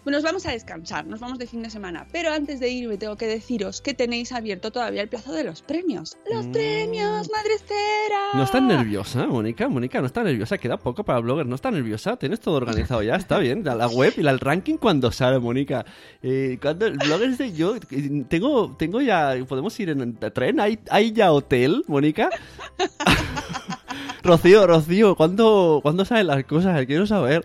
Nos vamos a descansar, nos vamos de fin de semana. Pero antes de irme tengo que deciros que tenéis abierto todavía el plazo de los premios. ¡Los premios, madre Estera! Mm. No estás nerviosa, Mónica. Mónica, no está nerviosa. Queda poco para blogger. No está nerviosa. Tienes todo organizado ya. Está bien. La web y la- el ranking cuando sale, Mónica. Eh, cuando el blogger de yo. eh, Tengo, tengo ya. Podemos ir en tren. ¿Hay, hay ya hotel, Mónica? <laughs> <laughs> Rocío, Rocío, ¿cuándo, ¿cuándo salen las cosas? Quiero saber.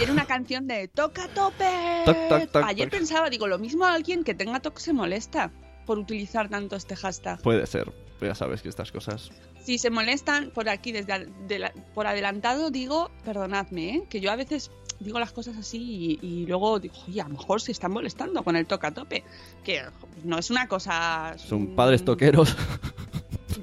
Era una canción de toca tope. Toc, toc, toc, Ayer pensaba, digo, lo mismo a alguien que tenga TOC se molesta por utilizar tanto este hashtag. Puede ser. Ya sabes que estas cosas. Si se molestan por aquí, desde al- de la- por adelantado, digo, perdonadme, ¿eh? que yo a veces digo las cosas así y, y luego digo, oye, a lo mejor se están molestando con el toca tope. Que no es una cosa. Son padres toqueros.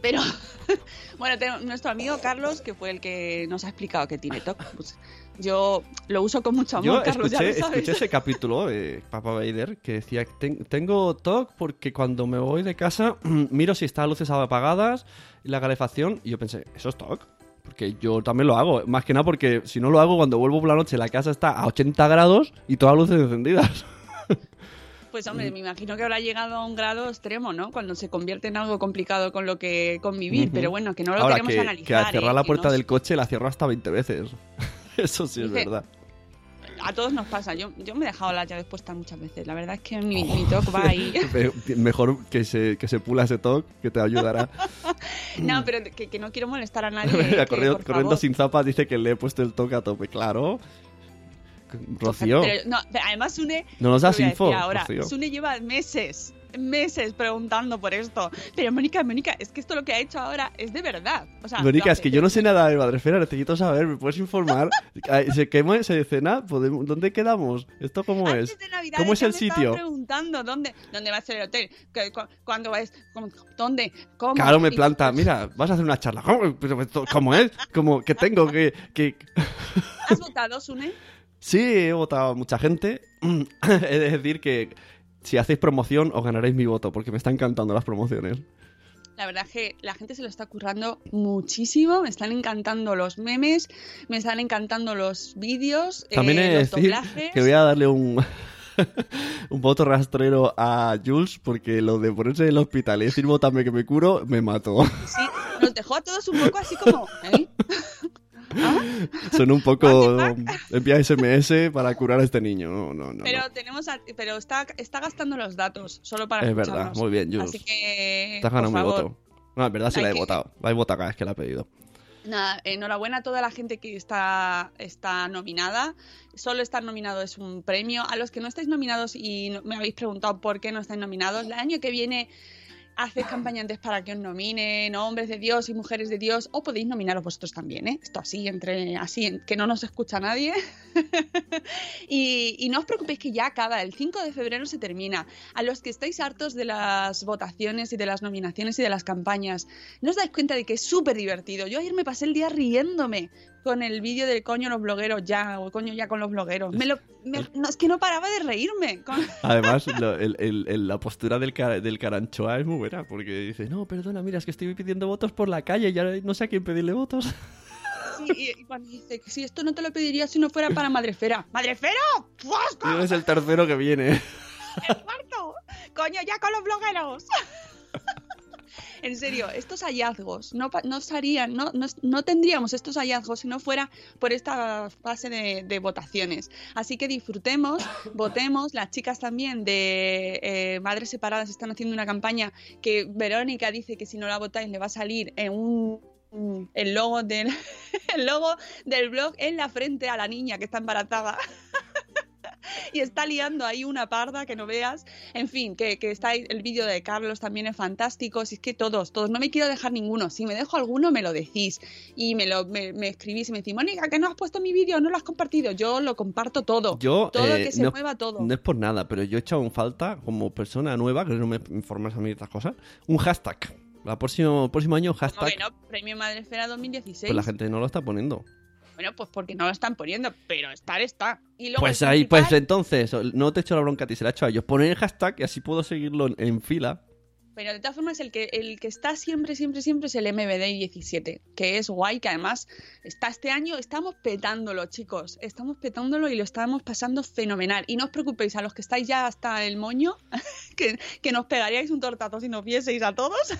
Pero, <laughs> bueno, tengo nuestro amigo Carlos, que fue el que nos ha explicado que tiene TOC. Pues yo lo uso con mucho amor, Yo Carlos, ya escuché, lo sabes. escuché ese capítulo de Papa Vader que decía ten- tengo TOC porque cuando me voy de casa <clears throat> miro si están luces apagadas y la calefacción y yo pensé, ¿eso es TOC? Porque yo también lo hago, más que nada porque si no lo hago cuando vuelvo por la noche la casa está a 80 grados y todas las luces encendidas. <laughs> Pues hombre, me imagino que habrá llegado a un grado extremo, ¿no? Cuando se convierte en algo complicado con lo que convivir, Ujú. pero bueno, que no lo Ahora queremos que, analizar. que al cerrar ¿eh? la puerta no- del coche la cierro hasta 20 veces. <laughs> Eso sí es Dice- verdad. A todos nos pasa. Yo, yo me he dejado las llaves puestas muchas veces. La verdad es que mi, mi toque va <laughs> ahí. Me- Mejor que se, que se pula ese toque, que te ayudará. <laughs> No, pero que, que no quiero molestar a nadie. eh, que, corriendo corriendo sin zapas dice que le he puesto el toque a tope. Claro. Rocío. Pero, no, pero además Sune. No nos das a info, Ahora, Rocío. Sune lleva meses, meses preguntando por esto. Pero Mónica, Mónica, es que esto lo que ha hecho ahora es de verdad. O sea, Mónica, es que yo no sé nada de Madrefera, necesito saber, ¿me puedes informar? <laughs> ¿Se quema ese cena? ¿Podemos- ¿Dónde quedamos? ¿Esto cómo es? Antes de Navidad ¿Cómo es el me sitio? preguntando dónde, dónde va a ser el hotel, ¿Qué- cu- cuándo es, cómo- dónde, cómo. Claro, me planta. <laughs> Mira, vas a hacer una charla. ¿Cómo, ¿cómo es? ¿Cómo que tengo que, que...? ¿Has votado, Sune? Sí, he votado a mucha gente. <clears throat> He de decir que si hacéis promoción os ganaréis mi voto, porque me están encantando las promociones. La verdad es que la gente se lo está currando muchísimo. Me están encantando los memes, me están encantando los vídeos, También eh, he los decir doblajes. que voy a darle un... <laughs> un voto rastrero a Jules porque lo de ponerse en el hospital y decir votame que me curo me mató. Sí, nos dejó a todos un poco así como, ¿eh? <laughs> <laughs> Son un poco envía SMS para curar a este niño. No, no, no. Pero no. tenemos, a- pero está, está gastando los datos solo para Es verdad, muy bien, Jules. Así que, ganado por mi voto. No, en verdad sí hay la he que- votado. La he votado cada vez que la he pedido. Nada, enhorabuena a toda la gente que está, está nominada. Solo estar nominado es un premio. A los que no estáis nominados y me habéis preguntado por qué no estáis nominados, el año que viene haced campaña antes para que os nominen, hombres de Dios y mujeres de Dios, o podéis nominaros vosotros también, ¿eh? Esto así, entre así, que no nos escucha nadie. <laughs> y, y no os preocupéis que ya acaba, el 5 de febrero se termina. A los que estáis hartos de las votaciones y de las nominaciones y de las campañas, ¿no os dais cuenta de que es súper divertido? Yo ayer me pasé el día riéndome con el vídeo del coño los blogueros ya, o coño ya con los blogueros. Me lo, me- no, es que no paraba de reírme. con- <laughs> Además, lo- el- el- el- la postura del, cara- del caranchoa es muy buena porque dice, no, perdona, mira, es que estoy pidiendo votos por la calle y ya no sé a quién pedirle votos. Sí, y, cuando dice si esto no te lo pediría si no fuera para Madrefera. ¡Madrefera! ¡Fosco! Y es el tercero que viene. ¡El cuarto! ¡Coño, ya con los blogueros! <laughs> <laughs> En serio, estos hallazgos no, no no, no, no tendríamos estos hallazgos si no fuera por esta fase de, de votaciones. Así que disfrutemos, <laughs> votemos. Las chicas también de eh, Madres Separadas están haciendo una campaña que Verónica dice que si no la votáis le va a salir en un- el logo del <laughs> el logo del blog en la frente a la niña que está embarazada. <laughs> y está liando ahí una parda que no veas. En fin, que, que está ahí- el vídeo de Carlos también es fantástico. Si es que todos, todos, no me quiero dejar ninguno. Si me dejo alguno, me lo decís. Y me lo me, me escribís y me decís, Mónica, que no has puesto mi vídeo, no lo has compartido. Yo lo comparto todo. Yo, todo eh, que se no, mueva todo. no es por nada, pero yo he echado en falta, como persona nueva, que no me informas a mí de estas cosas, un hashtag. El próximo, próximo año, hashtag. que no, Premio Madrefera 2016. Pues la gente no lo está poniendo. Bueno, pues porque no lo están poniendo, pero estar está. Y luego Pues ahí, principal- pues entonces, no te echo la bronca a ti, se la he hecho a ellos. Poner el hashtag y así puedo seguirlo en, en fila. Pero de todas formas, el que, el que está siempre, siempre, siempre es el MBD 17, que es guay, que además está este año, estamos petándolo, chicos. Estamos petándolo y lo estamos pasando fenomenal. Y no os preocupéis, a los que estáis ya hasta el moño, <laughs> que, que nos pegaríais un tortazo si nos vieseis a todos.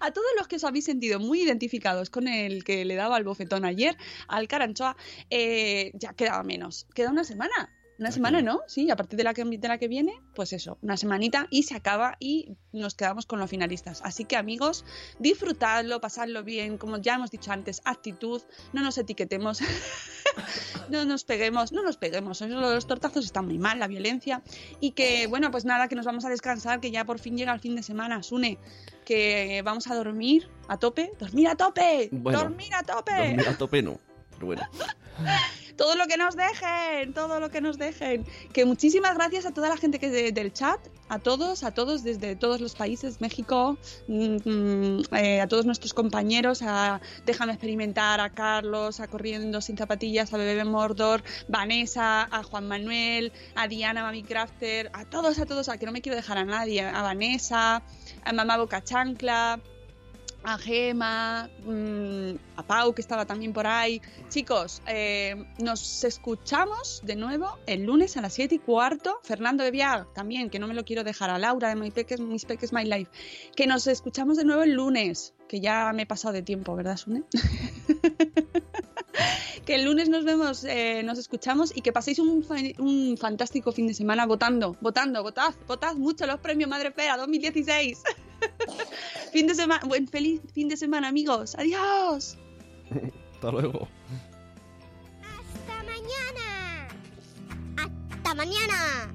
A todos los que os habéis sentido muy identificados con el que le daba el bofetón ayer al Caranchoa, eh, ya quedaba menos. Queda una semana. Una semana, ¿no? Sí, a partir de la, que, de la que viene, pues eso, una semanita y se acaba y nos quedamos con los finalistas. Así que amigos, disfrutadlo, pasadlo bien, como ya hemos dicho antes, actitud, no nos etiquetemos, <laughs> no nos peguemos, no nos peguemos, eso, los tortazos están muy mal, la violencia. Y que, bueno, pues nada, que nos vamos a descansar, que ya por fin llega el fin de semana, Sune, que vamos a dormir a tope, dormir a tope, Bueno, dormir a tope. Dormir a tope no, pero bueno. <laughs> Todo lo que nos dejen, todo lo que nos dejen. Que muchísimas gracias a toda la gente que de- del chat, a todos, a todos desde todos los países, México, mm, mm, eh, a todos nuestros compañeros, a Déjame experimentar, a Carlos, a Corriendo sin zapatillas, a Bebé Mordor, Vanessa, a Juan Manuel, a Diana Mami Crafter, a todos, a todos, a que no me quiero dejar a nadie, a Vanessa, a Mamá Boca Chancla, a Gema, mm, a Pau, que estaba también por ahí. Chicos, eh, nos escuchamos de nuevo el lunes a las 7 y cuarto. Fernando de Viag también, que no me lo quiero dejar. A Laura de My Peques, Mis Peques My Life. Que nos escuchamos de nuevo el lunes, que ya me he pasado de tiempo, ¿verdad, Sune? <laughs> Que el lunes nos vemos, eh, nos escuchamos y que paséis un, un fantástico fin de semana votando, votando, votad, votad mucho los premios Madre Fera 2016. <laughs> <laughs> fin de semana, buen feliz fin de semana, amigos. Adiós. <laughs> Hasta luego. Hasta mañana. Hasta mañana.